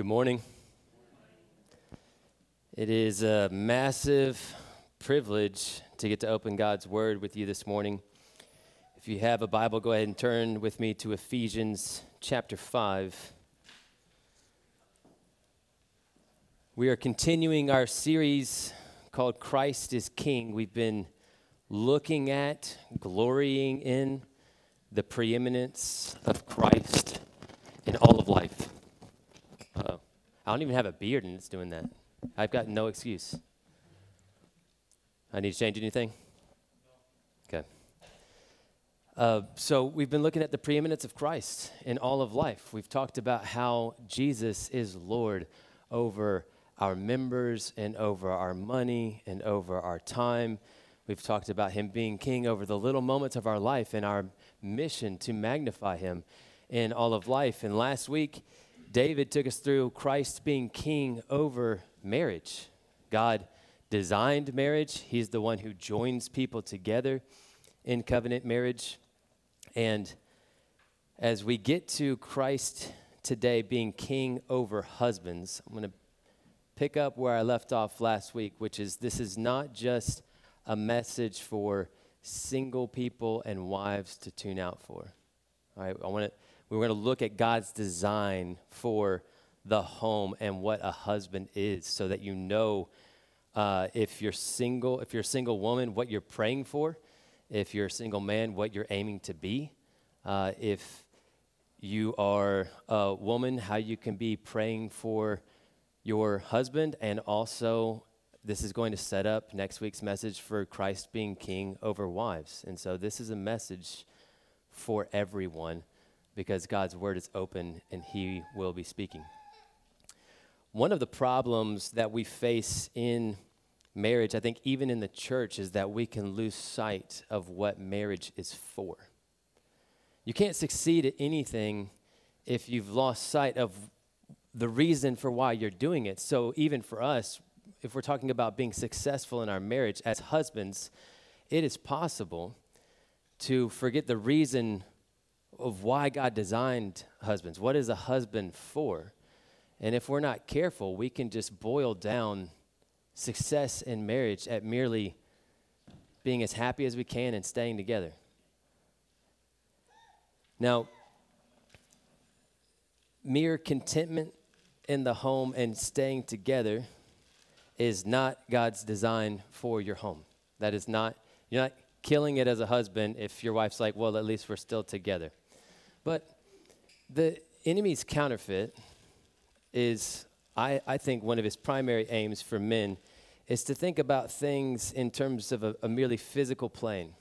Good morning. It is a massive privilege to get to open God's Word with you this morning. If you have a Bible, go ahead and turn with me to Ephesians chapter 5. We are continuing our series called Christ is King. We've been looking at, glorying in the preeminence of Christ in all of life. I don't even have a beard and it's doing that. I've got no excuse. I need to change anything? Okay. Uh, so, we've been looking at the preeminence of Christ in all of life. We've talked about how Jesus is Lord over our members and over our money and over our time. We've talked about Him being King over the little moments of our life and our mission to magnify Him in all of life. And last week, David took us through Christ being king over marriage. God designed marriage, He's the one who joins people together in covenant marriage. And as we get to Christ today being king over husbands, I'm going to pick up where I left off last week, which is this is not just a message for single people and wives to tune out for. All right, I want to we're going to look at God's design for the home and what a husband is so that you know uh, if you're single, if you're a single woman, what you're praying for, if you're a single man, what you're aiming to be, uh, if you are a woman, how you can be praying for your husband, and also this is going to set up next week's message for Christ being king over wives. And so this is a message for everyone because God's word is open and he will be speaking. One of the problems that we face in marriage, I think even in the church, is that we can lose sight of what marriage is for. You can't succeed at anything if you've lost sight of the reason for why you're doing it. So, even for us, if we're talking about being successful in our marriage as husbands, it is possible to forget the reason of why God designed husbands. What is a husband for? And if we're not careful, we can just boil down success in marriage at merely being as happy as we can and staying together. Now, mere contentment in the home and staying together is not God's design for your home. That is not, you're not killing it as a husband if your wife's like, well, at least we're still together. But the enemy's counterfeit is, I, I think, one of his primary aims for men is to think about things in terms of a, a merely physical plane.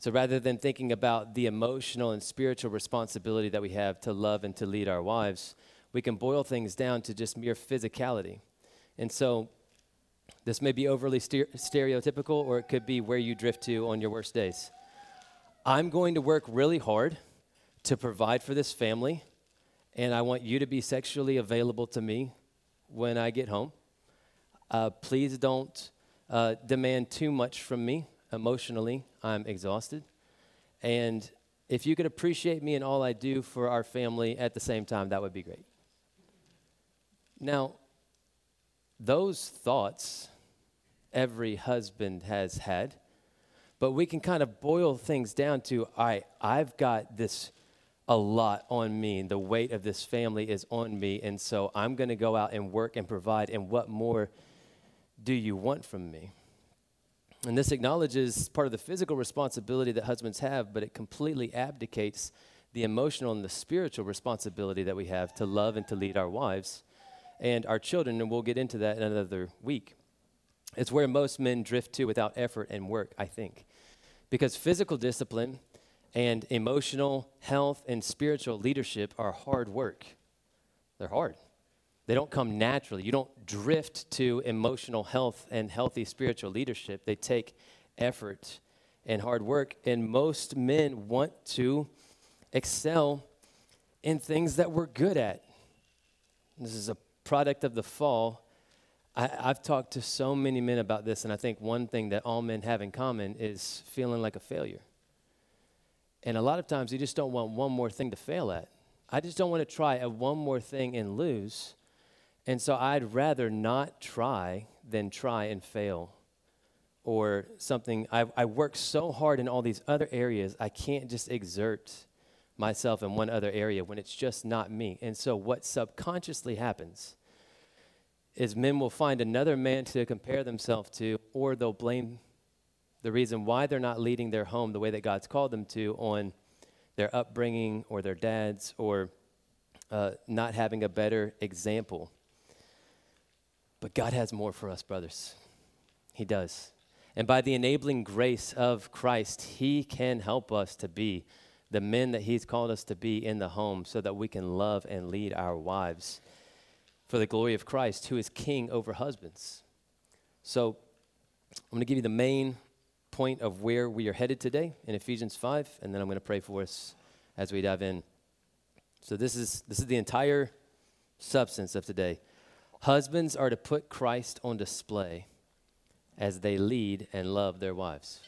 So rather than thinking about the emotional and spiritual responsibility that we have to love and to lead our wives, we can boil things down to just mere physicality. And so this may be overly stereotypical, or it could be where you drift to on your worst days. I'm going to work really hard to provide for this family, and I want you to be sexually available to me when I get home. Uh, please don't uh, demand too much from me emotionally. I'm exhausted. And if you could appreciate me and all I do for our family at the same time, that would be great. Now, those thoughts every husband has had, but we can kind of boil things down to right, I've got this a lot on me. The weight of this family is on me. And so I'm going to go out and work and provide. And what more do you want from me? And this acknowledges part of the physical responsibility that husbands have, but it completely abdicates the emotional and the spiritual responsibility that we have to love and to lead our wives and our children. And we'll get into that in another week. It's where most men drift to without effort and work, I think. Because physical discipline and emotional health and spiritual leadership are hard work. They're hard. They don't come naturally. You don't drift to emotional health and healthy spiritual leadership. They take effort and hard work. And most men want to excel in things that we're good at. This is a product of the fall. I, have talked to so many men about this, and I think one thing that all men have in common is feeling like a failure. And a lot of times you just don't want one more thing to fail at. I just don't want to try a one more thing and lose. And so I'd rather not try than try and fail or something. I, I work so hard in all these other areas, I can't just exert myself in one other area when it's just not me. And so, what subconsciously happens is men will find another man to compare themselves to, or they'll blame the reason why they're not leading their home the way that God's called them to on their upbringing or their dads or uh, not having a better example. But God has more for us, brothers. He does. And by the enabling grace of Christ, He can help us to be the men that He's called us to be in the home so that we can love and lead our wives for the glory of Christ, who is king over husbands. So I'm going to give you the main point of where we are headed today in Ephesians 5, and then I'm going to pray for us as we dive in. So this is this is the entire substance of today. Husbands are to put Christ on display as they lead and love their wives.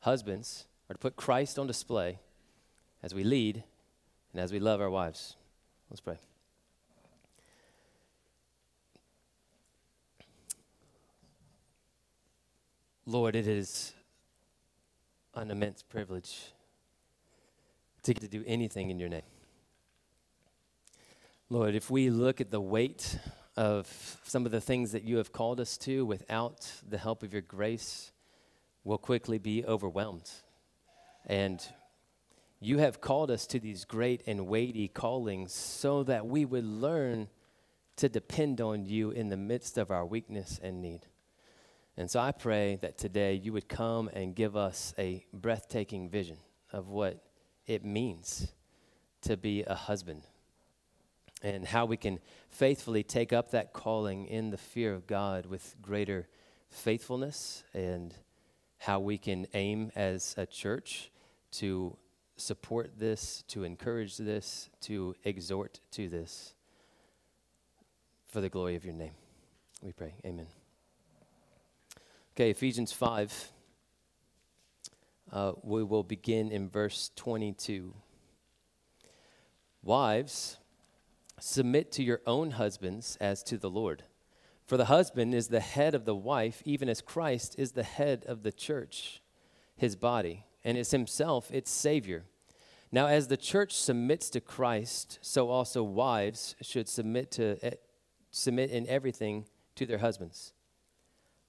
Husbands are to put Christ on display as we lead and as we love our wives. Let's pray. Lord, it is an immense privilege to get to do anything in your name. Lord, if we look at the weight of some of the things that you have called us to without the help of your grace, we'll quickly be overwhelmed. And you have called us to these great and weighty callings so that we would learn to depend on you in the midst of our weakness and need. And so I pray that today you would come and give us a breathtaking vision of what it means to be a husband and how we can faithfully take up that calling in the fear of God with greater faithfulness and how we can aim as a church to support this, to encourage this, to exhort to this for the glory of your name. We pray. Amen. Okay, Ephesians 5. Uh, we will begin in verse 22. Wives, Submit to your own husbands as to the Lord. For the husband is the head of the wife, even as Christ is the head of the church, his body, and is himself its Savior. Now, as the church submits to Christ, so also wives should submit to uh, submit in everything to their husbands.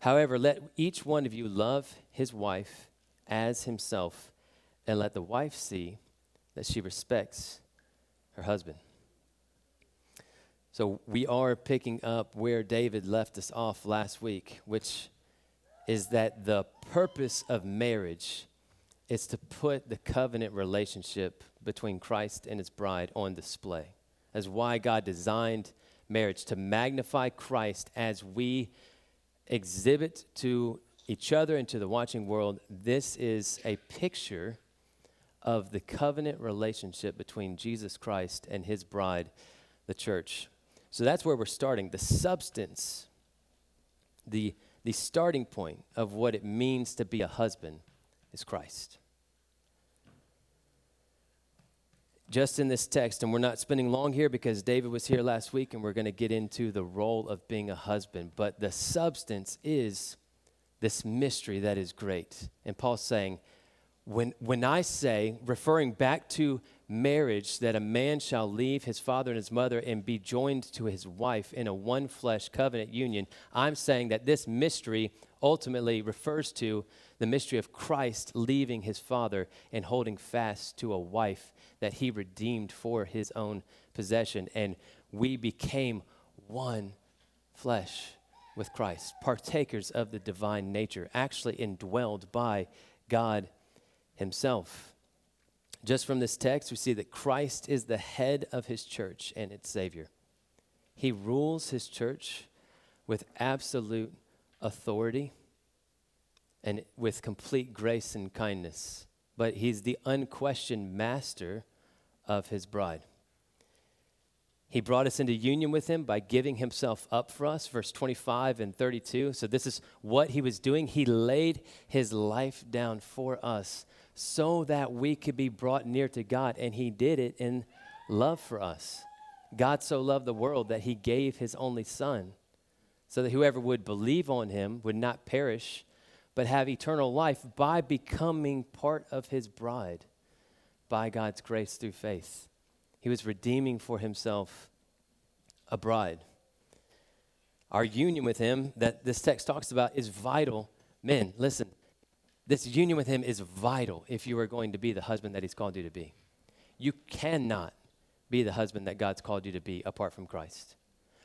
However, let each one of you love his wife as himself, and let the wife see that she respects her husband. So we are picking up where David left us off last week, which is that the purpose of marriage is to put the covenant relationship between Christ and his bride on display. That's why God designed marriage to magnify Christ as we exhibit to each other and to the watching world. This is a picture of the covenant relationship between Jesus Christ and his bride, the church. So that's where we're starting. The substance, the, the starting point of what it means to be a husband is Christ. Just in this text, and we're not spending long here because David was here last week and we're going to get into the role of being a husband, but the substance is this mystery that is great. And Paul's saying, when, when I say, referring back to marriage, that a man shall leave his father and his mother and be joined to his wife in a one flesh covenant union, I'm saying that this mystery ultimately refers to the mystery of Christ leaving his father and holding fast to a wife that he redeemed for his own possession. And we became one flesh with Christ, partakers of the divine nature, actually indwelled by God himself. Just from this text, we see that Christ is the head of his church and its Savior. He rules his church with absolute authority and with complete grace and kindness. But he's the unquestioned master of his bride. He brought us into union with him by giving himself up for us, verse 25 and 32. So, this is what he was doing. He laid his life down for us so that we could be brought near to God. And He did it in love for us. God so loved the world that He gave His only Son, so that whoever would believe on Him would not perish, but have eternal life by becoming part of His bride by God's grace through faith. He was redeeming for Himself a bride. Our union with Him, that this text talks about, is vital. Men, listen, this union with Him is vital if you are going to be the husband that He's called you to be. You cannot be the husband that God's called you to be apart from Christ.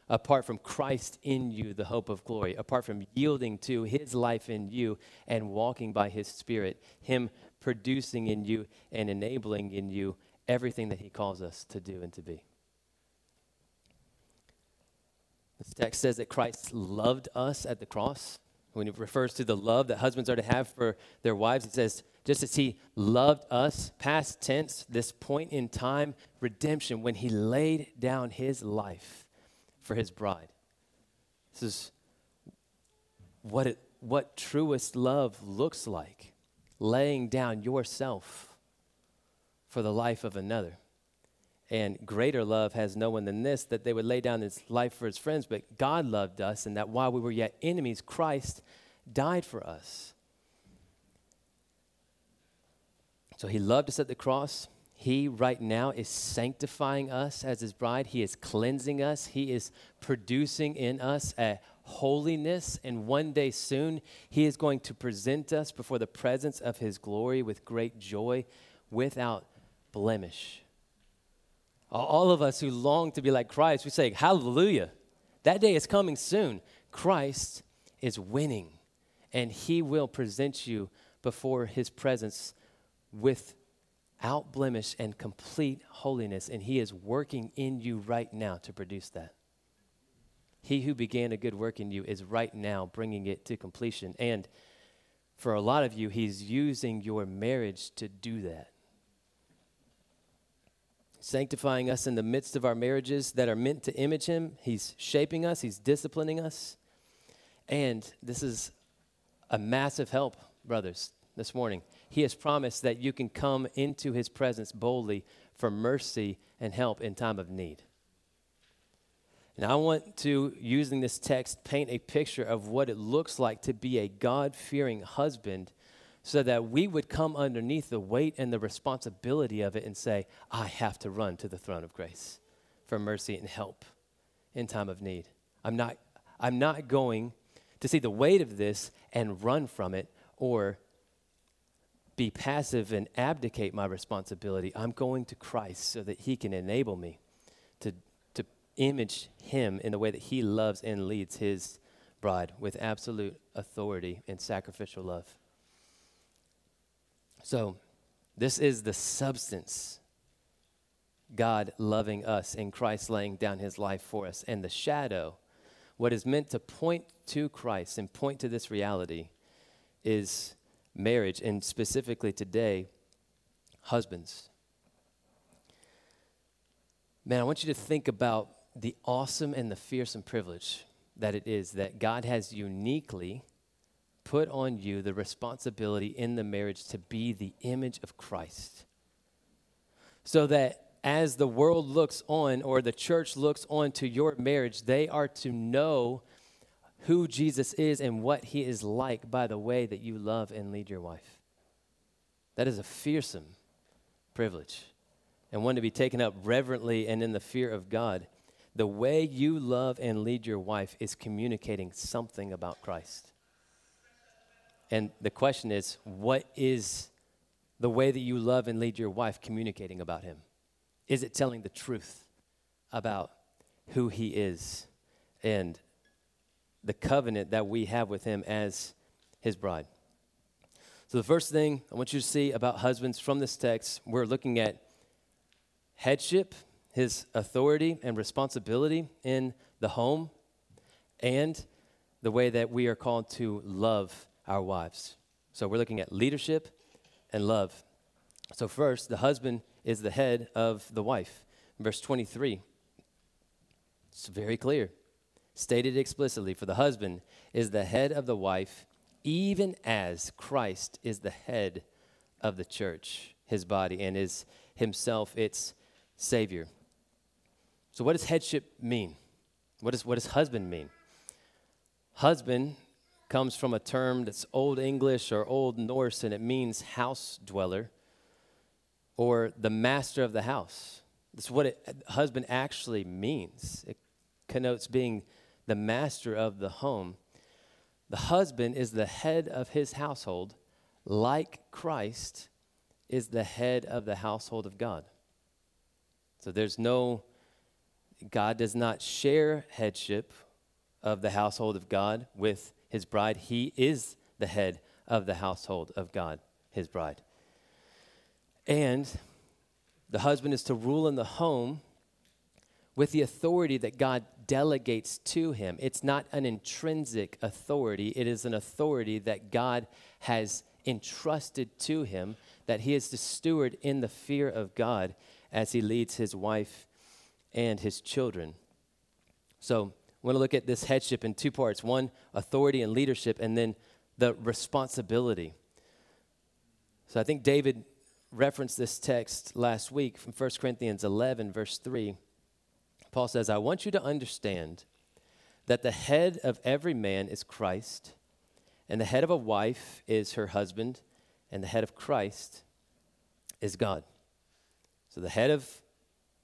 Apart from Christ in you, the hope of glory, apart from yielding to His life in you and walking by His Spirit, Him producing in you and enabling in you everything that He calls us to do and to be. This text says that Christ loved us at the cross when it refers to the love that husbands are to have for their wives, it says, just as he loved us, past tense, this point in time, redemption, when he laid down his life for his bride. This is what, it, what truest love looks like laying down yourself for the life of another. And greater love has no one than this, that they would lay down his life for his friends. But God loved us, and that while we were yet enemies, Christ died for us. So he loved us at the cross. He right now is sanctifying us as his bride. He is cleansing us. He is producing in us a holiness. And one day soon, he is going to present us before the presence of his glory with great joy without blemish. All of us who long to be like Christ, we say, Hallelujah. That day is coming soon. Christ is winning, and he will present you before his presence without blemish and complete holiness, and he is working in you right now to produce that. He who began a good work in you is right now bringing it to completion. And for a lot of you, he's using your marriage to do that sanctifying us in the midst of our marriages that are meant to image Him. He's shaping us, He's disciplining us. And this is a massive help, brothers, this morning. He has promised that you can come into His presence boldly for mercy and help in time of need. And I want to, using this text, paint a picture of what it looks like to be a God fearing husband so that we would come underneath the weight and the responsibility of it and say, I have to run to the throne of grace for mercy and help in time of need. I'm not, I'm not going to see the weight of this and run from it or be passive and abdicate my responsibility. I'm going to Christ so that He can enable me to, to image Him in the way that He loves and leads His bride with absolute authority and sacrificial love. So, this is the substance God loving us and Christ laying down his life for us. And the shadow, what is meant to point to Christ and point to this reality, is marriage, and specifically today, husbands. Man, I want you to think about the awesome and the fearsome privilege that it is that God has uniquely put on you the responsibility in the marriage to be the image of Christ. So that as the world looks on or the church looks on to your marriage, they are to know who Jesus is and what he is like by the way that you love and lead your wife. That is a fearsome privilege and one to be taken up reverently and in the fear of God. The way you love and lead your wife is communicating something about Christ. And the question is, what is the way that you love and lead your wife communicating about him? Is it telling the truth about who he is and the covenant that we have with him as his bride? So, the first thing I want you to see about husbands from this text, we're looking at headship, his authority and responsibility in the home, and the way that we are called to love our wives. So, we're looking at leadership and love. So, first, the husband is the head of the wife. Verse 23, it's very clear, stated explicitly for the husband is the head of the wife, even as Christ is the head of the church, his body, and is himself its Savior. So, what does headship mean? What, does what does husband mean? Husband comes from a term that's Old English or Old Norse, and it means house dweller or the master of the house. That's what it, husband actually means. It connotes being the master of the home. The husband is the head of his household, like Christ is the head of the household of God. So there's no, God does not share headship of the household of God with his bride. He is the head of the household of God, his bride. And the husband is to rule in the home with the authority that God delegates to him. It's not an intrinsic authority, it is an authority that God has entrusted to him, that he is the steward in the fear of God as he leads his wife and his children. So, I want to look at this headship in two parts one, authority and leadership, and then the responsibility. So, I think David referenced this text last week from 1 Corinthians 11, verse 3. Paul says, I want you to understand that the head of every man is Christ, and the head of a wife is her husband, and the head of Christ is God. So the head of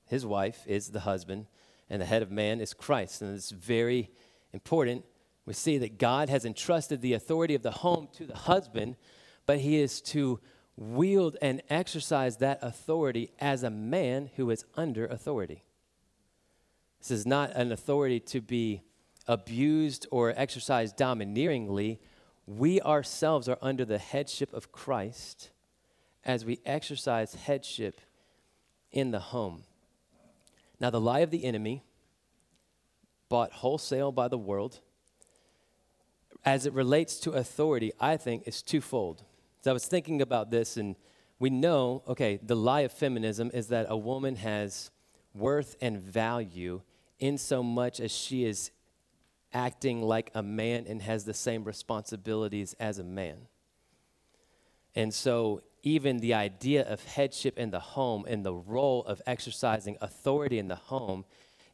his wife is the husband, and the head of man is Christ. And it's very important. We see that God has entrusted the authority of the home to the husband, but he is to wield and exercise that authority as a man who is under authority. This is not an authority to be abused or exercised domineeringly. We ourselves are under the headship of Christ as we exercise headship in the home. Now, the lie of the enemy, bought wholesale by the world, as it relates to authority, I think is twofold. So I was thinking about this, and we know, okay, the lie of feminism is that a woman has worth and value in so much as she is acting like a man and has the same responsibilities as a man. And so even the idea of headship in the home and the role of exercising authority in the home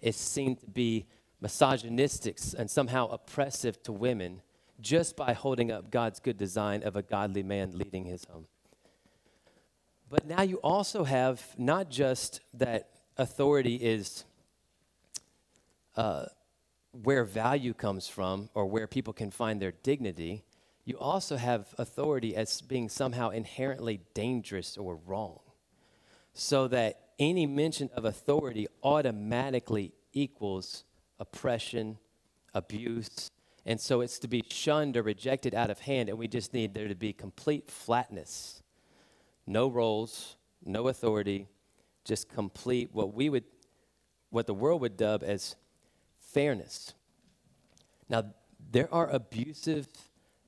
is seen to be misogynistic and somehow oppressive to women just by holding up God's good design of a godly man leading his home. But now you also have not just that authority is uh, where value comes from or where people can find their dignity, you also have authority as being somehow inherently dangerous or wrong. So that any mention of authority automatically equals oppression, abuse, and so it's to be shunned or rejected out of hand, and we just need there to be complete flatness. No roles, no authority, just complete what we would, what the world would dub as fairness. Now, there are abusive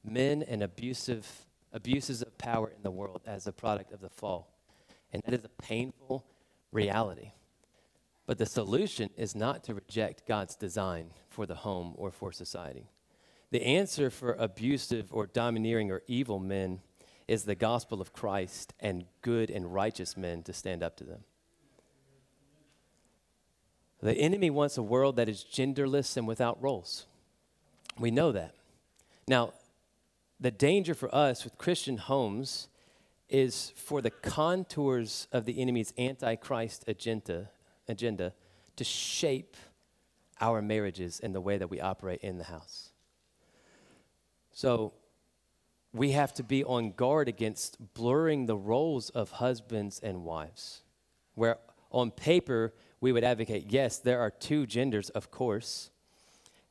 men and abusive abuses of power in the world as a product of the fall. And that is a painful reality. But the solution is not to reject God's design for the home or for society. The answer for abusive or domineering or evil men is the gospel of Christ and good and righteous men to stand up to them. The enemy wants a world that is genderless and without roles. We know that. Now, the danger for us with Christian homes is for the contours of the enemy's antichrist agenda, agenda to shape our marriages and the way that we operate in the house. So we have to be on guard against blurring the roles of husbands and wives. Where on paper, we would advocate yes, there are two genders, of course,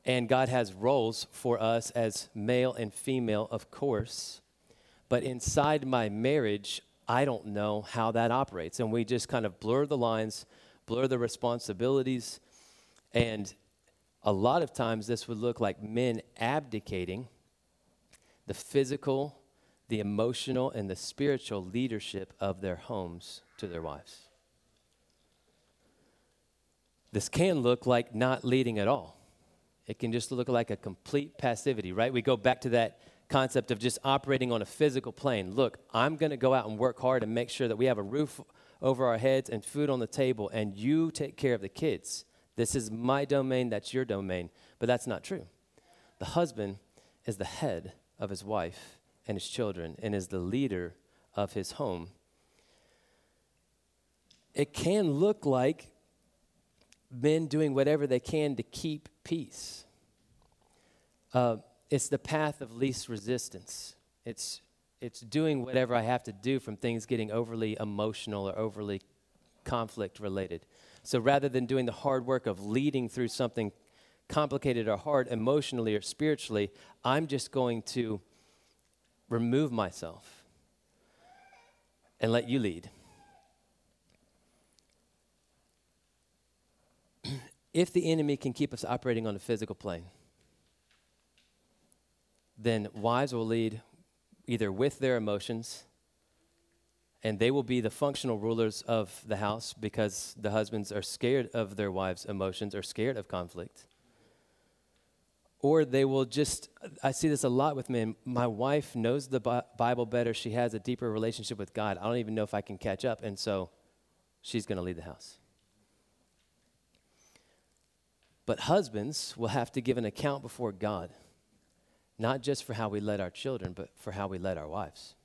and God has roles for us as male and female, of course. But inside my marriage, I don't know how that operates. And we just kind of blur the lines, blur the responsibilities. And a lot of times, this would look like men abdicating the physical, the emotional, and the spiritual leadership of their homes to their wives. This can look like not leading at all. It can just look like a complete passivity, right? We go back to that concept of just operating on a physical plane. Look, I'm going to go out and work hard and make sure that we have a roof over our heads and food on the table, and you take care of the kids. This is my domain, that's your domain. But that's not true. The husband is the head of his wife and his children and is the leader of his home. It can look like men doing whatever they can to keep peace. Uh, it's the path of least resistance. It's, it's doing whatever I have to do from things getting overly emotional or overly conflict related. So rather than doing the hard work of leading through something complicated or hard emotionally or spiritually, I'm just going to remove myself and let you lead. If the enemy can keep us operating on a physical plane, then wives will lead either with their emotions and they will be the functional rulers of the house because the husbands are scared of their wives' emotions or scared of conflict. Or they will just, I see this a lot with men. My wife knows the Bible better. She has a deeper relationship with God. I don't even know if I can catch up. And so she's going to lead the house. But husbands will have to give an account before God not just for how we led our children, but for how we led our wives.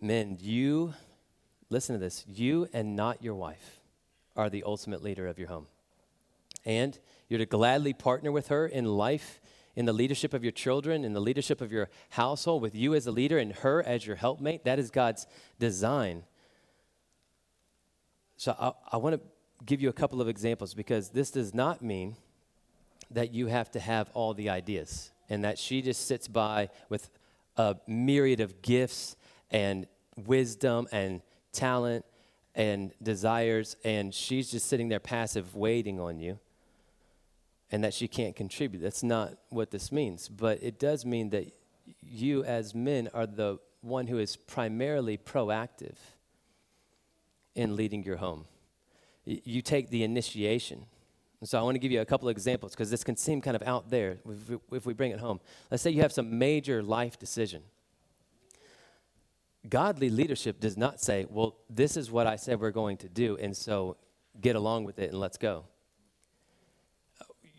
Men, you, listen to this, you and not your wife are the ultimate leader of your home. And you're to gladly partner with her in life, in the leadership of your children, in the leadership of your household, with you as a leader and her as your helpmate. That is God's design. So I, I want to give you a couple of examples because this does not mean that you have to have all the ideas and that she just sits by with a myriad of gifts and wisdom and talent and desires, and she's just sitting there passive, waiting on you, and that she can't contribute. That's not what this means. But it does mean that you, as men, are the one who is primarily proactive in leading your home. You take the initiation. And so I want to give you a couple of examples because this can seem kind of out there if we, if we bring it home. Let's say you have some major life decision. Godly leadership does not say, well, this is what I said we're going to do, and so get along with it and let's go.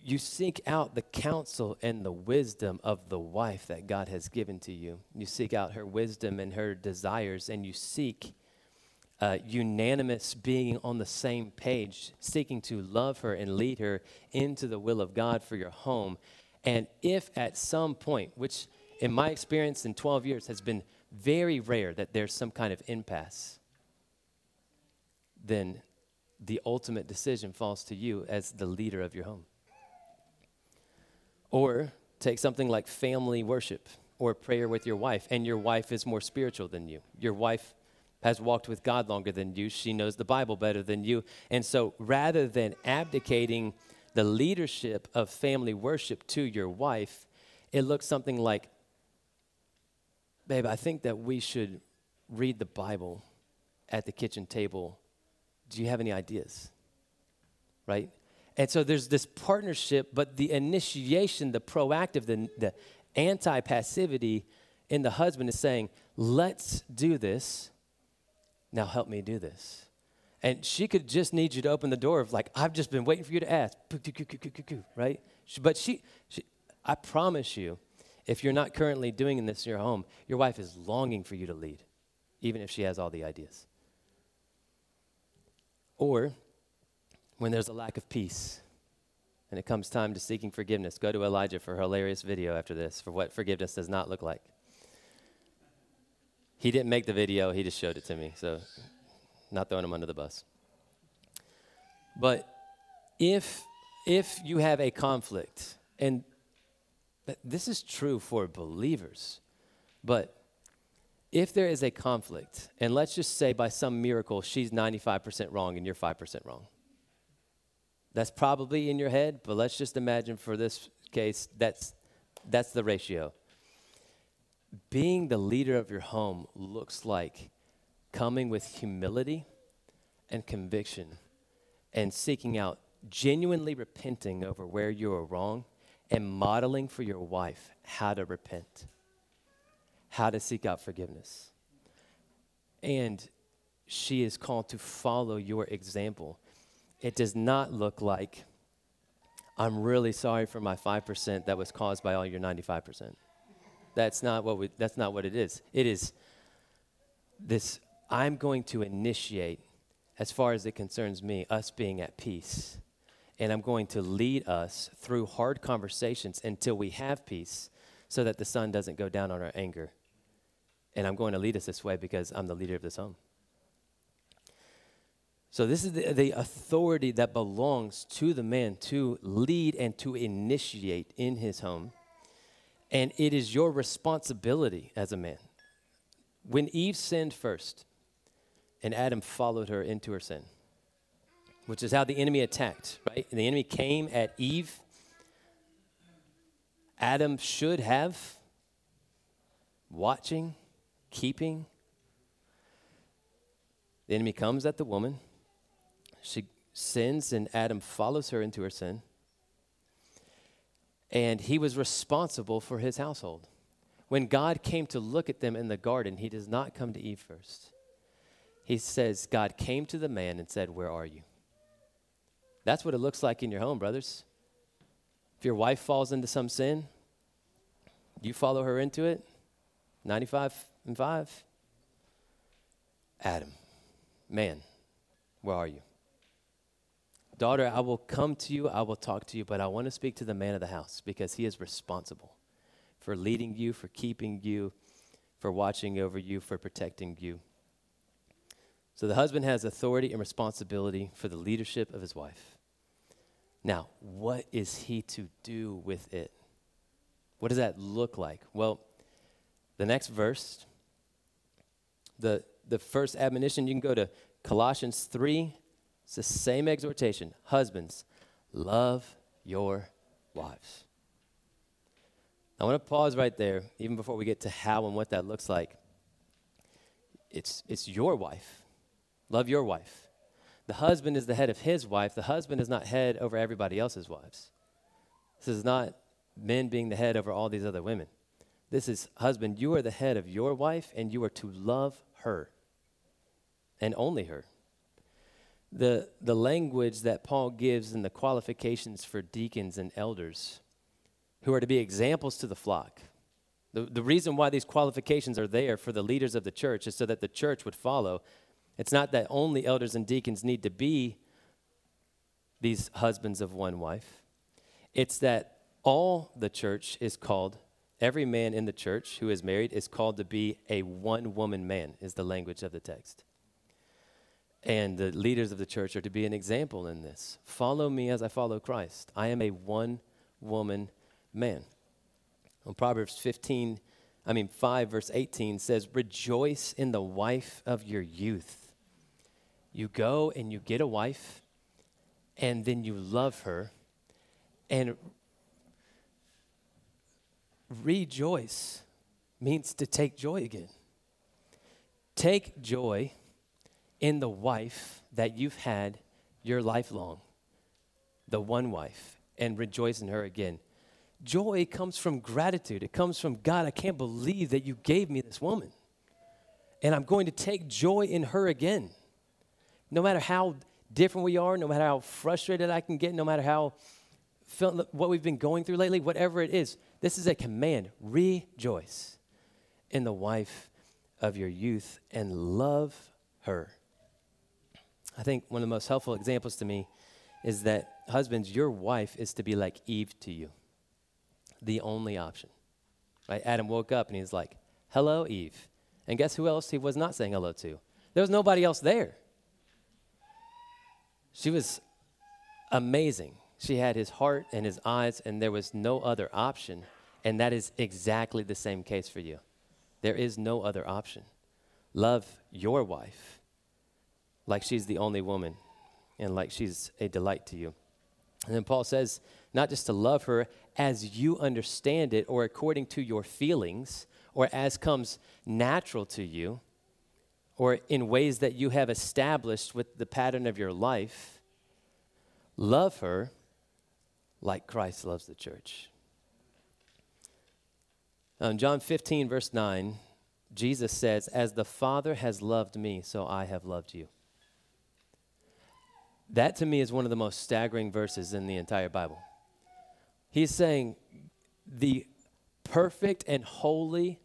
You seek out the counsel and the wisdom of the wife that God has given to you. You seek out her wisdom and her desires, and you seek uh, unanimous being on the same page, seeking to love her and lead her into the will of God for your home. And if at some point, which in my experience in 12 years has been very rare that there's some kind of impasse, then the ultimate decision falls to you as the leader of your home. Or take something like family worship or prayer with your wife, and your wife is more spiritual than you. Your wife has walked with God longer than you. She knows the Bible better than you. And so rather than abdicating the leadership of family worship to your wife, it looks something like, Babe, I think that we should read the Bible at the kitchen table. Do you have any ideas? Right? And so there's this partnership, but the initiation, the proactive, the, the anti passivity in the husband is saying, Let's do this now help me do this. And she could just need you to open the door of like, I've just been waiting for you to ask, right? But she, she I promise you, If you're not currently doing this in your home, your wife is longing for you to lead, even if she has all the ideas. Or when there's a lack of peace and it comes time to seeking forgiveness, go to Elijah for a hilarious video after this for what forgiveness does not look like. He didn't make the video, he just showed it to me, so not throwing him under the bus. But if if you have a conflict, and this is true for believers, but if there is a conflict, and let's just say by some miracle she's 95% wrong and you're 5% wrong, that's probably in your head, but let's just imagine for this case that's, that's the ratio. Being the leader of your home looks like coming with humility and conviction and seeking out, genuinely repenting over where you are wrong and modeling for your wife how to repent, how to seek out forgiveness. And she is called to follow your example. It does not look like, I'm really sorry for my 5% that was caused by all your 95%. That's not what we, that's not what it is. It is this I'm going to initiate as far as it concerns me, us being at peace. And I'm going to lead us through hard conversations until we have peace so that the sun doesn't go down on our anger. And I'm going to lead us this way because I'm the leader of this home. So, this is the, the, authority that belongs to the man to lead and to initiate in his home. And it is your responsibility as a man. When Eve sinned first, and Adam followed her into her sin, which is how the enemy attacked, right? And the enemy came at Eve. Adam should have watching, keeping. The enemy comes at the woman. She sins, and Adam follows her into her sin. And he was responsible for his household. When God came to look at them in the garden, he does not come to Eve first he says, God came to the man and said, Where are you? That's what it looks like in your home, brothers. If your wife falls into some sin, you follow her into it, 95 and 5. Adam, man, where are you? Daughter, I will come to you, I will talk to you, but I want to speak to the man of the house because he is responsible for leading you, for keeping you, for watching over you, for protecting you. So the husband has authority and responsibility for the leadership of his wife. Now, what is he to do with it? What does that look like? Well, the next verse, the, the first admonition, you can go to Colossians 3. It's the same exhortation. Husbands, love your wives. I want to pause right there, even before we get to how and what that looks like. It's, it's your wife. Love your wife. The husband is the head of his wife. The husband is not head over everybody else's wives. This is not men being the head over all these other women. This is husband, you are the head of your wife and you are to love her and only her. The, the language that Paul gives in the qualifications for deacons and elders who are to be examples to the flock. The, the reason why these qualifications are there for the leaders of the church is so that the church would follow it's not that only elders and deacons need to be these husbands of one wife, it's that all the church is called, every man in the church who is married is called to be a one woman man, is the language of the text. And the leaders of the church are to be an example in this. Follow me as I follow Christ. I am a one woman man. On Proverbs 15, I mean 5, verse 18 says, Rejoice in the wife of your youth you go and you get a wife, and then you love her, and rejoice means to take joy again. Take joy in the wife that you've had your life long, the one wife, and rejoice in her again. Joy comes from gratitude. It comes from God, I can't believe that you gave me this woman. And I'm going to take joy in her again no matter how different we are, no matter how frustrated I can get, no matter how what we've been going through lately, whatever it is, This is a command. Rejoice in the wife of your youth and love her. I think one of the most helpful examples to me is that, husbands, your wife is to be like Eve to you, the only option. Right? Adam woke up and he's like, Hello, Eve. And guess who else he was not saying hello to? There was nobody else there. She was amazing. She had his heart and his eyes, and there was no other option. And that is exactly the same case for you. There is no other option. Love your wife like she's the only woman and like she's a delight to you. And then Paul says, not just to love her as you understand it or according to your feelings or as comes natural to you or in ways that you have established with the pattern of your life. Love her like Christ loves the church. In John 15, verse 9, Jesus says, As the Father has loved me, so I have loved you. That to me is one of the most staggering verses in the entire Bible. He's saying, The perfect and holy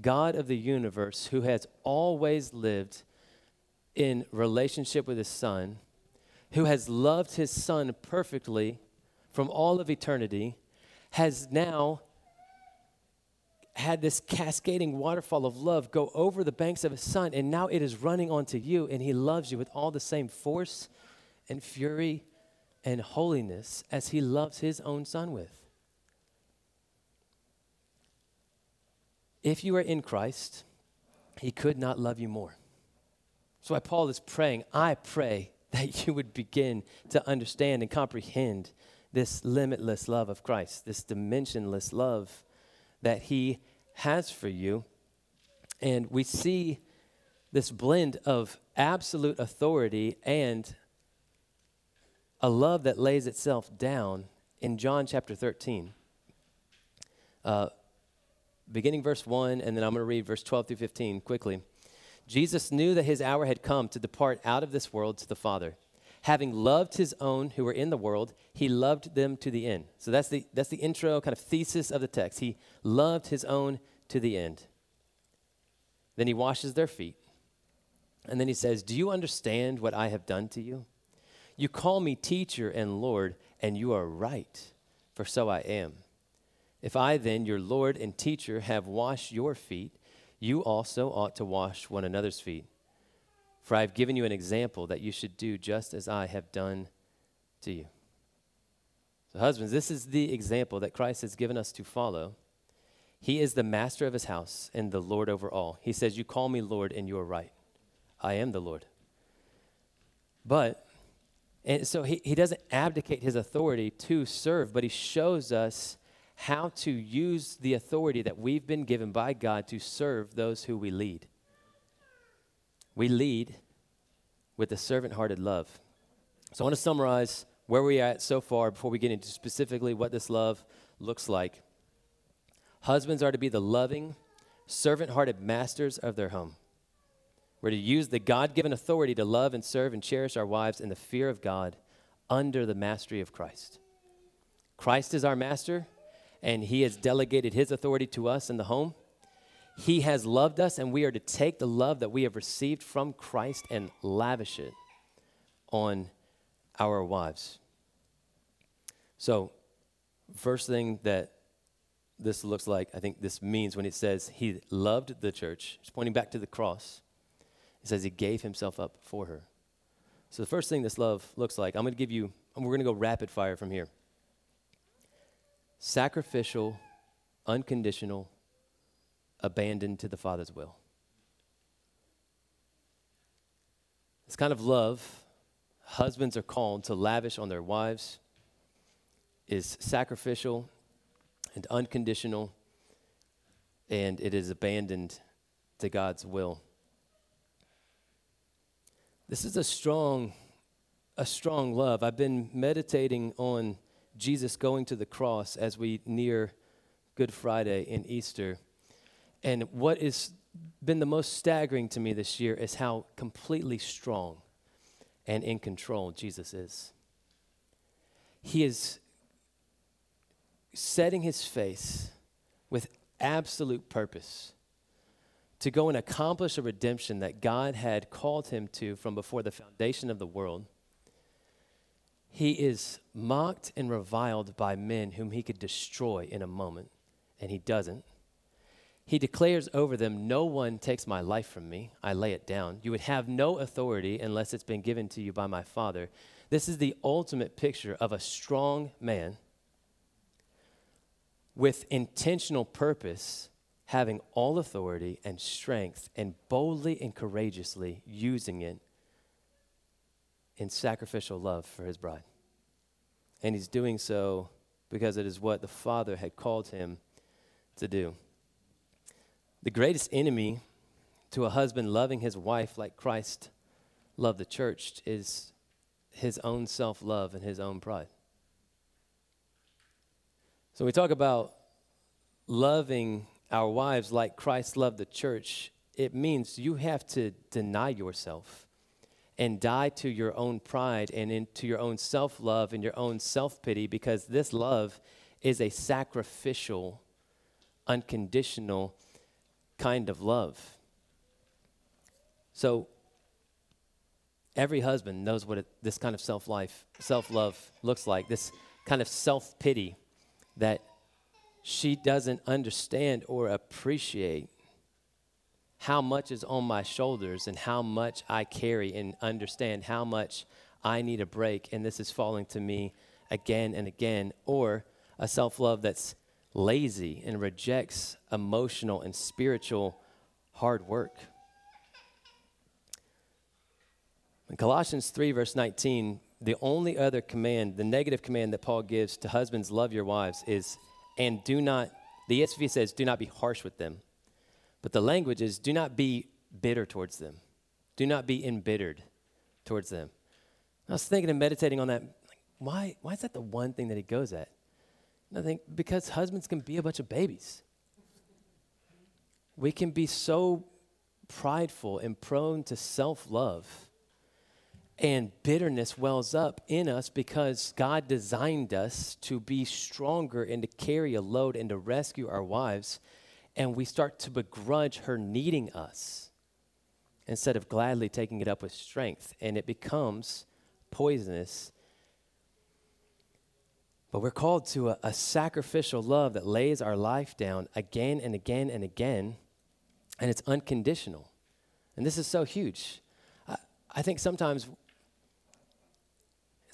God of the universe, who has always lived in relationship with his Son, who has loved his Son perfectly from all of eternity, has now had this cascading waterfall of love go over the banks of his son, and now it is running onto you, and he loves you with all the same force and fury and holiness as he loves his own son with. If you are in Christ, he could not love you more. So, why Paul is praying, I pray that you would begin to understand and comprehend this limitless love of Christ, this dimensionless love that He has for you. And we see this blend of absolute authority and a love that lays itself down in John chapter 13. Uh, beginning verse 1, and then I'm going to read verse 12 through 15 quickly. Jesus knew that his hour had come to depart out of this world to the Father. Having loved his own who were in the world, he loved them to the end. So that's the, that's the intro kind of thesis of the text. He loved his own to the end. Then he washes their feet. And then he says, Do you understand what I have done to you? You call me teacher and Lord, and you are right, for so I am. If I then, your Lord and teacher, have washed your feet, you also ought to wash one another's feet. For I have given you an example that you should do just as I have done to you. So, husbands, this is the example that Christ has given us to follow. He is the master of his house and the Lord over all. He says, You call me Lord, and you are right. I am the Lord. But, and so he, he doesn't abdicate his authority to serve, but he shows us how to use the authority that we've been given by God to serve those who we lead. We lead with a servant hearted love. So I want to summarize where we're at so far before we get into specifically what this love looks like. Husbands are to be the loving, servant hearted masters of their home. We're to use the God given authority to love and serve and cherish our wives in the fear of God under the mastery of Christ. Christ is our master, and he has delegated his authority to us in the home. He has loved us, and we are to take the love that we have received from Christ and lavish it on our wives. So, first thing that this looks like, I think this means when it says he loved the church, it's pointing back to the cross. It says he gave himself up for her. So, the first thing this love looks like, I'm going to give you, and we're going to go rapid fire from here sacrificial, unconditional, abandoned to the Father's will. This kind of love husbands are called to lavish on their wives is sacrificial and unconditional, and it is abandoned to God's will. This is a strong, a strong love. I've been meditating on Jesus going to the cross as we near Good Friday and Easter. And what has been the most staggering to me this year is how completely strong and in control Jesus is. He is setting his face with absolute purpose to go and accomplish a redemption that God had called him to from before the foundation of the world, he is mocked and reviled by men whom he could destroy in a moment, and he doesn't. He declares over them, No one takes my life from me. I lay it down. You would have no authority unless it's been given to you by my Father. This is the ultimate picture of a strong man with intentional purpose having all authority and strength and boldly and courageously using it in sacrificial love for his bride. And he's doing so because it is what the Father had called him to do. The greatest enemy to a husband loving his wife like Christ loved the church is his own self love and his own pride. So we talk about loving our wives like Christ loved the church, it means you have to deny yourself and die to your own pride and into your own self love and your own self pity because this love is a sacrificial, unconditional kind of love. So, every husband knows what it, this kind of self life, self love looks like, this kind of self pity that she doesn't understand or appreciate how much is on my shoulders and how much I carry and understand how much I need a break and this is falling to me again and again, or a self love that's lazy and rejects emotional and spiritual hard work. In Colossians 3, verse 19, the only other command, the negative command that Paul gives to husbands, love your wives, is and do not, the ESV says, do not be harsh with them. But the language is, do not be bitter towards them. Do not be embittered towards them. I was thinking and meditating on that. Like, why, why is that the one thing that he goes at? And I think because husbands can be a bunch of babies. We can be so prideful and prone to self love and bitterness wells up in us because God designed us to be stronger and to carry a load and to rescue our wives. And we start to begrudge her needing us instead of gladly taking it up with strength. And it becomes poisonous. But we're called to a, a sacrificial love that lays our life down again and again and again. And it's unconditional. And this is so huge. I, I think sometimes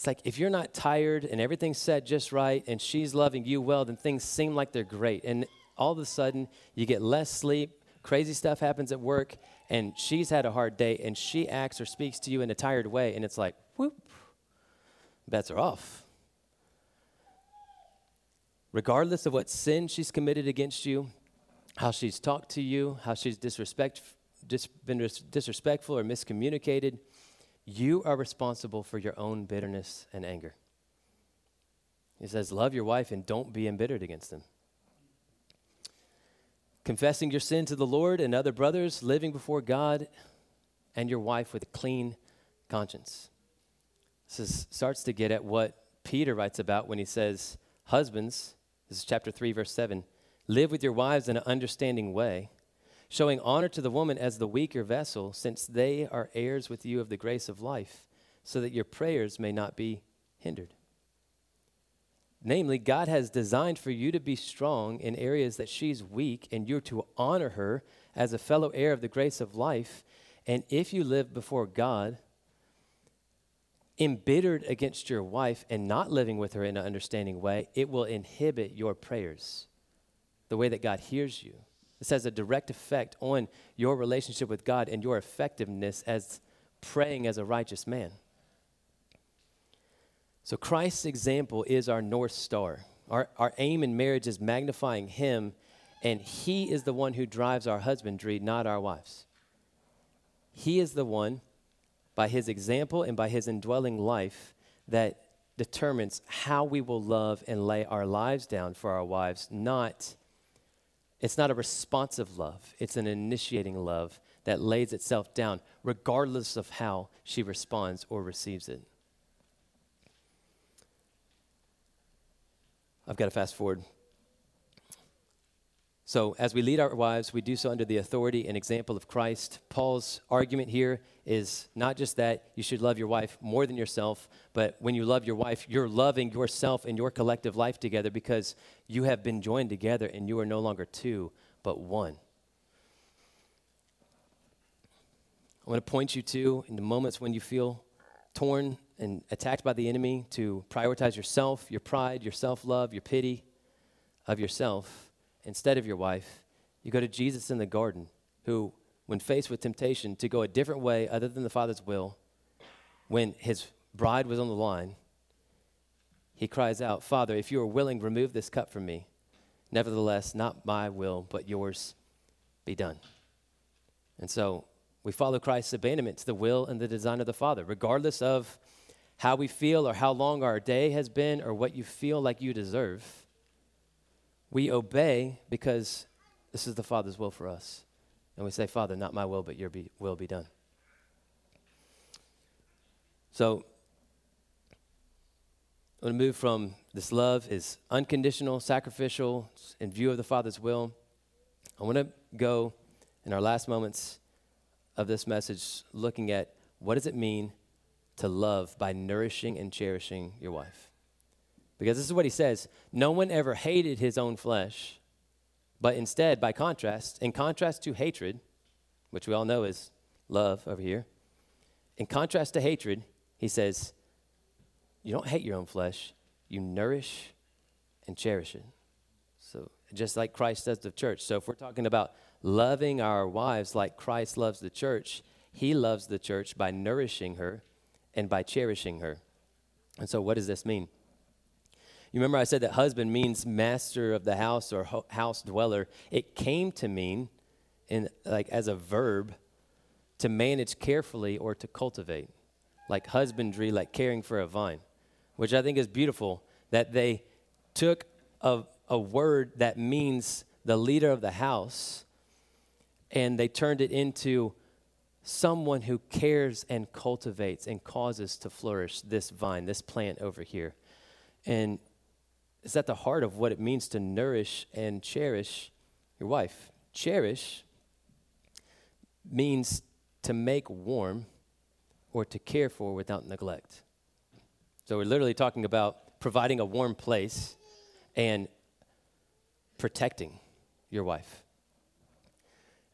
it's like if you're not tired and everything's set just right and she's loving you well, then things seem like they're great. And all of a sudden, you get less sleep, crazy stuff happens at work, and she's had a hard day and she acts or speaks to you in a tired way, and it's like, whoop, bets are off. Regardless of what sin she's committed against you, how she's talked to you, how she's disrespect, dis, been disrespectful or miscommunicated, you are responsible for your own bitterness and anger. He says, Love your wife and don't be embittered against them. Confessing your sin to the Lord and other brothers, living before God and your wife with a clean conscience. This is, starts to get at what Peter writes about when he says, Husbands, this is chapter 3, verse 7, live with your wives in an understanding way showing honor to the woman as the weaker vessel, since they are heirs with you of the grace of life, so that your prayers may not be hindered. Namely, God has designed for you to be strong in areas that she's weak, and you're to honor her as a fellow heir of the grace of life. And if you live before God, embittered against your wife and not living with her in an understanding way, it will inhibit your prayers, the way that God hears you. This has a direct effect on your relationship with God and your effectiveness as praying as a righteous man. So, Christ's example is our North Star. Our, our aim in marriage is magnifying Him, and He is the one who drives our husbandry, not our wives. He is the one, by His example and by His indwelling life, that determines how we will love and lay our lives down for our wives, not it's not a responsive love, it's an initiating love that lays itself down, regardless of how she responds or receives it. I've got to fast forward. So, as we lead our wives, we do so under the authority and example of Christ. Paul's argument here is not just that you should love your wife more than yourself, but when you love your wife, you're loving yourself and your collective life together because you have been joined together and you are no longer two, but one. I want to point you to, in the moments when you feel torn and attacked by the enemy, to prioritize yourself, your pride, your self love, your pity of yourself instead of your wife, you go to Jesus in the garden, who, when faced with temptation to go a different way other than the Father's will, when his bride was on the line, he cries out, Father, if you are willing, remove this cup from me. Nevertheless, not my will, but yours be done. And so we follow Christ's abandonment to the will and the design of the Father, regardless of how we feel or how long our day has been or what you feel like you deserve we obey because this is the Father's will for us. And we say, Father, not my will, but your be, will be done. So, I'm going to move from this love is unconditional, sacrificial, in view of the Father's will. I want to go in our last moments of this message looking at what does it mean to love by nourishing and cherishing your wife. Because this is what he says No one ever hated his own flesh, but instead, by contrast, in contrast to hatred, which we all know is love over here, in contrast to hatred, he says, You don't hate your own flesh, you nourish and cherish it. So, just like Christ does the church. So, if we're talking about loving our wives like Christ loves the church, he loves the church by nourishing her and by cherishing her. And so, what does this mean? You remember I said that husband means master of the house or ho- house dweller. It came to mean, in like as a verb, to manage carefully or to cultivate, like husbandry, like caring for a vine, which I think is beautiful. That they took a, a word that means the leader of the house, and they turned it into someone who cares and cultivates and causes to flourish this vine, this plant over here. And is at the heart of what it means to nourish and cherish your wife. Cherish means to make warm or to care for without neglect. So we're literally talking about providing a warm place and protecting your wife.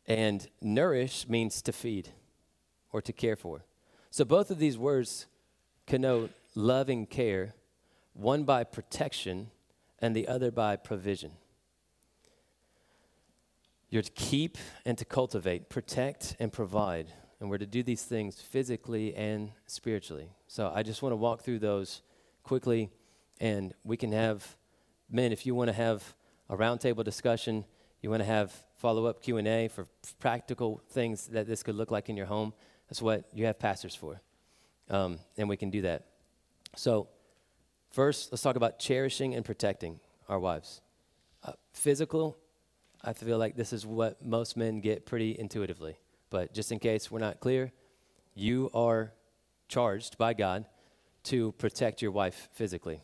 And nourish means to feed or to care for. So both of these words connote loving care, one by protection and the other by provision. You're to keep and to cultivate, protect and provide. And we're to do these things physically and spiritually. So I just want to walk through those quickly, and we can have, men, if you want to have a roundtable discussion, you want to have follow-up Q&A for practical things that this could look like in your home, that's what you have pastors for. Um, and we can do that. So First, let's talk about cherishing and protecting our wives. Uh, physical, I feel like this is what most men get pretty intuitively. But just in case we're not clear, you are charged by God to protect your wife physically.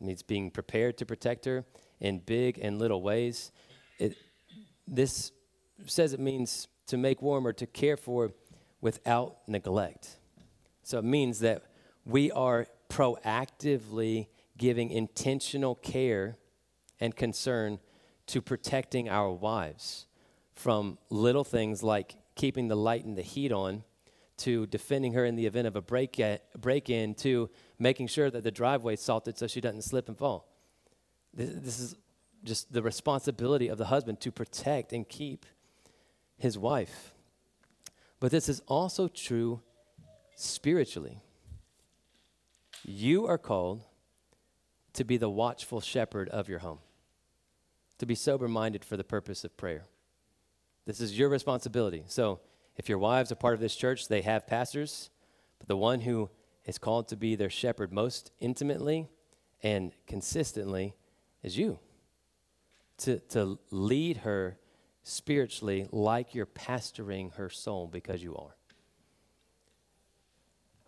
It needs being prepared to protect her in big and little ways. It, this says it means to make warm or to care for without neglect. So it means that we are proactively giving intentional care and concern to protecting our wives from little things like keeping the light and the heat on to defending her in the event of a break, break in to making sure that the driveway is salted so she doesn't slip and fall. This, this is just the responsibility of the husband to protect and keep his wife. But this is also true spiritually. You are called to be the watchful shepherd of your home, to be sober minded for the purpose of prayer. This is your responsibility. So, if your wives are part of this church, they have pastors, but the one who is called to be their shepherd most intimately and consistently is you. To, to lead her spiritually like you're pastoring her soul because you are.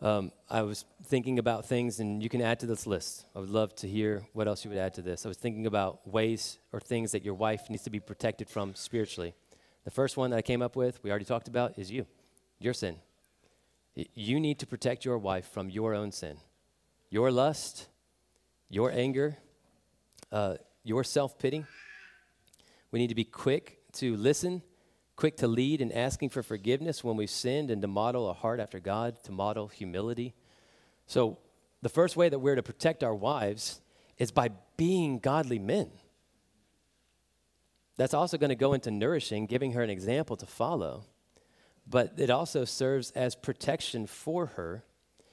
Um, I was thinking about things, and you can add to this list. I would love to hear what else you would add to this. I was thinking about ways or things that your wife needs to be protected from spiritually. The first one that I came up with, we already talked about, is you, your sin. You need to protect your wife from your own sin, your lust, your anger, uh, your self pity. We need to be quick to listen quick to lead in asking for forgiveness when we've sinned, and to model a heart after God, to model humility. So, the first way that we're to protect our wives is by being godly men. That's also going to go into nourishing, giving her an example to follow. But it also serves as protection for her.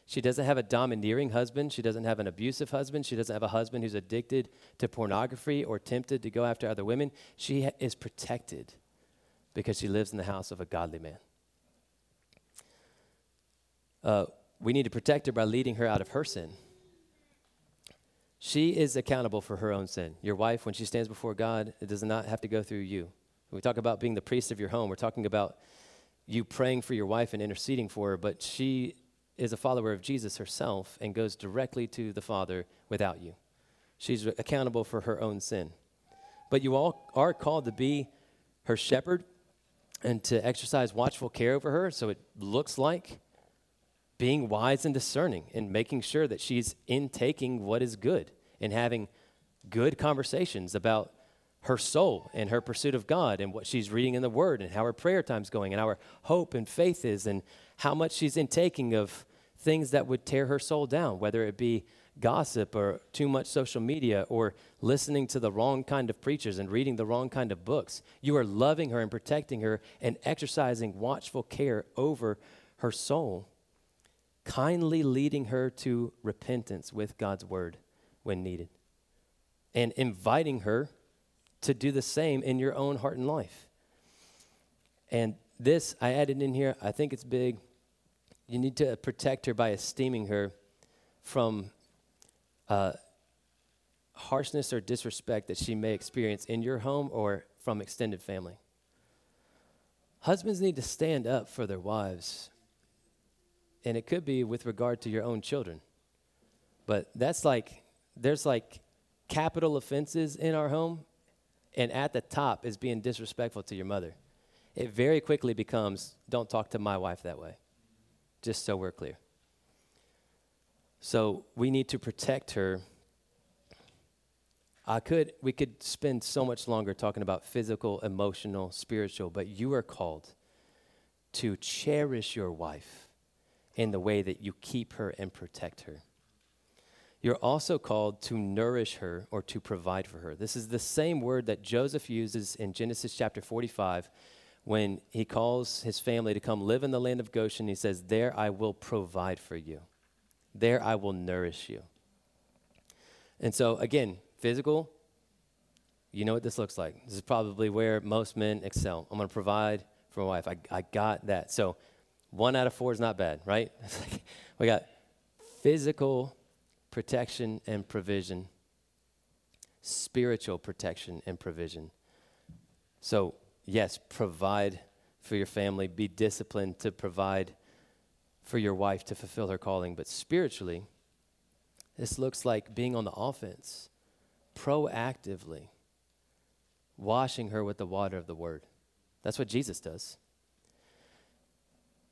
She doesn't have a domineering husband. She doesn't have an abusive husband. She doesn't have a husband who's addicted to pornography or tempted to go after other women. She is protected because she lives in the house of a godly man. Uh, we need to protect her by leading her out of her sin. She is accountable for her own sin. Your wife, when she stands before God, it does not have to go through you. When we talk about being the priest of your home, we're talking about you praying for your wife and interceding for her, but she is a follower of Jesus herself and goes directly to the Father without you. She's accountable for her own sin. But you all are called to be her shepherd and to exercise watchful care over her. So it looks like being wise and discerning and making sure that she's intaking what is good and having good conversations about her soul and her pursuit of God and what she's reading in the Word and how her prayer time's going and how her hope and faith is and how much she's intaking of things that would tear her soul down, whether it be gossip or too much social media or listening to the wrong kind of preachers and reading the wrong kind of books. You are loving her and protecting her and exercising watchful care over her soul, kindly leading her to repentance with God's word when needed, and inviting her to do the same in your own heart and life. And this, I added in here, I think it's big. You need to protect her by esteeming her from uh, harshness or disrespect that she may experience in your home or from extended family. Husbands need to stand up for their wives, and it could be with regard to your own children. But that's like, there's like capital offenses in our home, and at the top is being disrespectful to your mother. It very quickly becomes, don't talk to my wife that way, just so we're clear. So we need to protect her. I could we could spend so much longer talking about physical, emotional, spiritual, but you are called to cherish your wife in the way that you keep her and protect her. You're also called to nourish her or to provide for her. This is the same word that Joseph uses in Genesis chapter 45 when he calls his family to come live in the land of Goshen. He says, There I will provide for you. There I will nourish you. And so, again, physical, you know what this looks like. This is probably where most men excel. I'm going to provide for my wife. I, I got that. So, one out of four is not bad, right? we got physical protection and provision, spiritual protection and provision. So, yes, provide for your family, be disciplined to provide for your wife to fulfill her calling. But spiritually, this looks like being on the offense, proactively washing her with the water of the word. That's what Jesus does.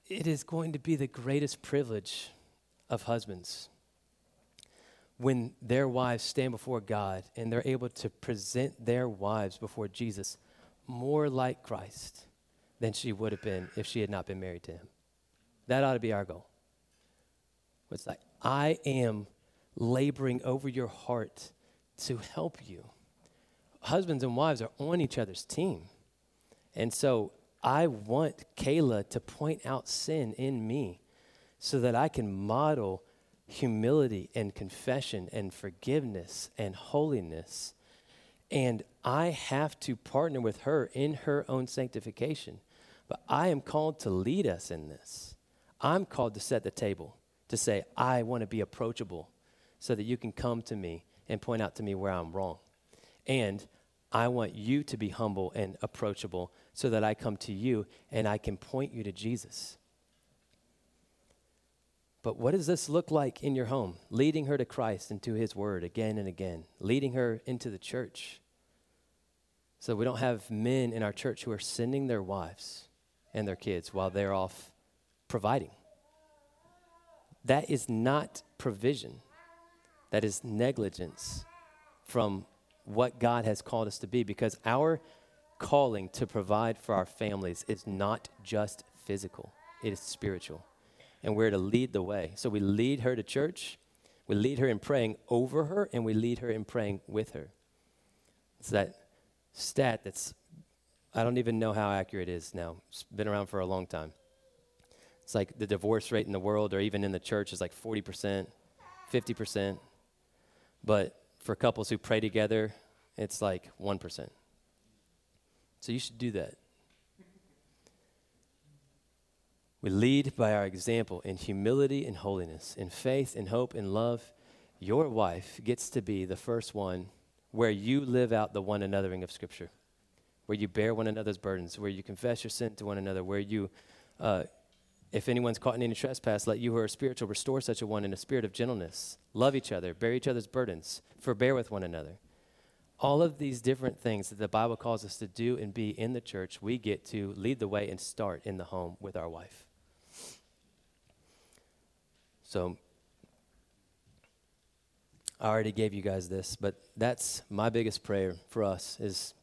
It is going to be the greatest privilege of husbands when their wives stand before God and they're able to present their wives before Jesus more like Christ than she would have been if she had not been married to him. That ought to be our goal. It's like, I am laboring over your heart to help you. Husbands and wives are on each other's team. And so I want Kayla to point out sin in me so that I can model humility and confession and forgiveness and holiness. And I have to partner with her in her own sanctification. But I am called to lead us in this. I'm called to set the table, to say, I want to be approachable so that you can come to me and point out to me where I'm wrong. And I want you to be humble and approachable so that I come to you and I can point you to Jesus. But what does this look like in your home? Leading her to Christ and to his word again and again, leading her into the church. So we don't have men in our church who are sending their wives and their kids while they're off providing. That is not provision, that is negligence from what God has called us to be because our calling to provide for our families is not just physical, it is spiritual. And we're to lead the way. So we lead her to church, we lead her in praying over her, and we lead her in praying with her. It's that stat that's, I don't even know how accurate it is now. It's been around for a long time. It's like the divorce rate in the world or even in the church is like 40%, 50%. But for couples who pray together, it's like 1%. So you should do that. We lead by our example in humility and holiness, in faith and hope and love. Your wife gets to be the first one where you live out the one anothering of Scripture, where you bear one another's burdens, where you confess your sin to one another, where you, uh, if anyone's caught in any trespass, let you who are spiritual restore such a one in a spirit of gentleness. Love each other, bear each other's burdens, forbear with one another. All of these different things that the Bible calls us to do and be in the church, we get to lead the way and start in the home with our wife. So, I already gave you guys this, but that's my biggest prayer for us is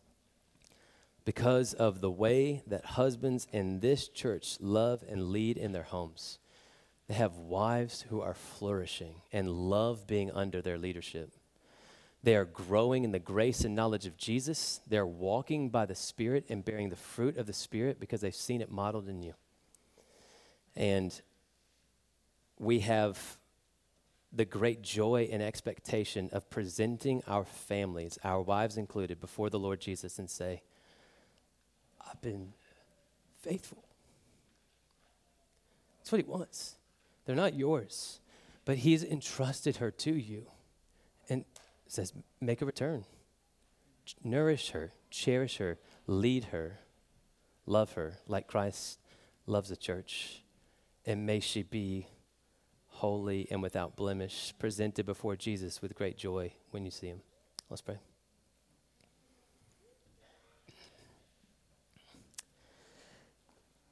because of the way that husbands in this church love and lead in their homes. They have wives who are flourishing and love being under their leadership. They are growing in the grace and knowledge of Jesus. They're walking by the Spirit and bearing the fruit of the Spirit because they've seen it modeled in you. And we have the great joy and expectation of presenting our families, our wives included, before the Lord Jesus and say, I've been faithful. That's what He wants. They're not yours, but He's entrusted her to you. And says, make a return. Ch- nourish her, cherish her, lead her, love her like Christ loves the church. And may she be holy and without blemish, presented before Jesus with great joy when you see him. Let's pray.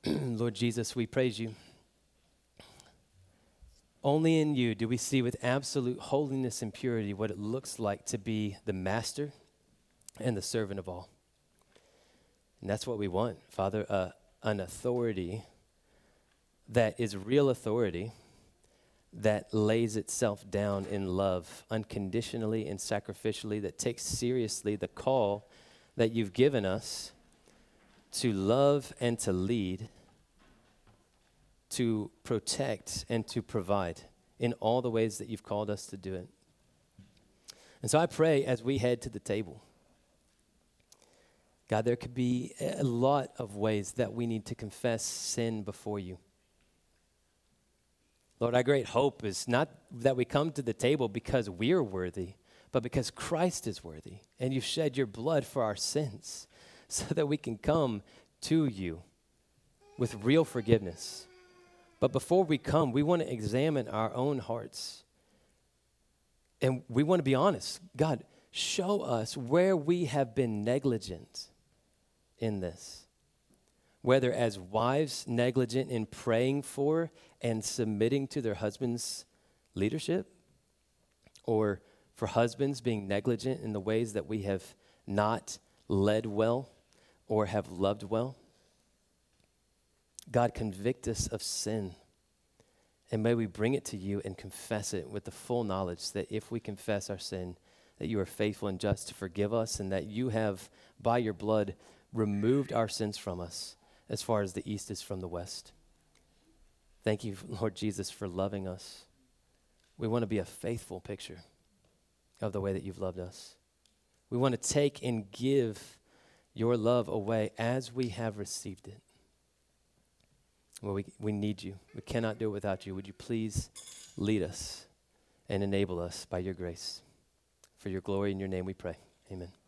Lord Jesus, we praise you. Only in you do we see with absolute holiness and purity what it looks like to be the master and the servant of all. And that's what we want, Father, uh, an authority that is real authority that lays itself down in love unconditionally and sacrificially, that takes seriously the call that you've given us to love and to lead to protect and to provide in all the ways that you've called us to do it. And so I pray as we head to the table, God, there could be a lot of ways that we need to confess sin before you. Lord, our great hope is not that we come to the table because we're worthy, but because Christ is worthy, and you've shed your blood for our sins so that we can come to you with real forgiveness but before we come, we want to examine our own hearts. And we want to be honest. God, show us where we have been negligent in this. Whether as wives negligent in praying for and submitting to their husband's leadership, or for husbands being negligent in the ways that we have not led well or have loved well. God, convict us of sin. And may we bring it to you and confess it with the full knowledge that if we confess our sin, that you are faithful and just to forgive us, and that you have, by your blood, removed our sins from us as far as the east is from the west. Thank you, Lord Jesus, for loving us. We want to be a faithful picture of the way that you've loved us. We want to take and give your love away as we have received it. Well, we, we need you. We cannot do it without you. Would you please lead us and enable us by your grace? For your glory and your name we pray. Amen.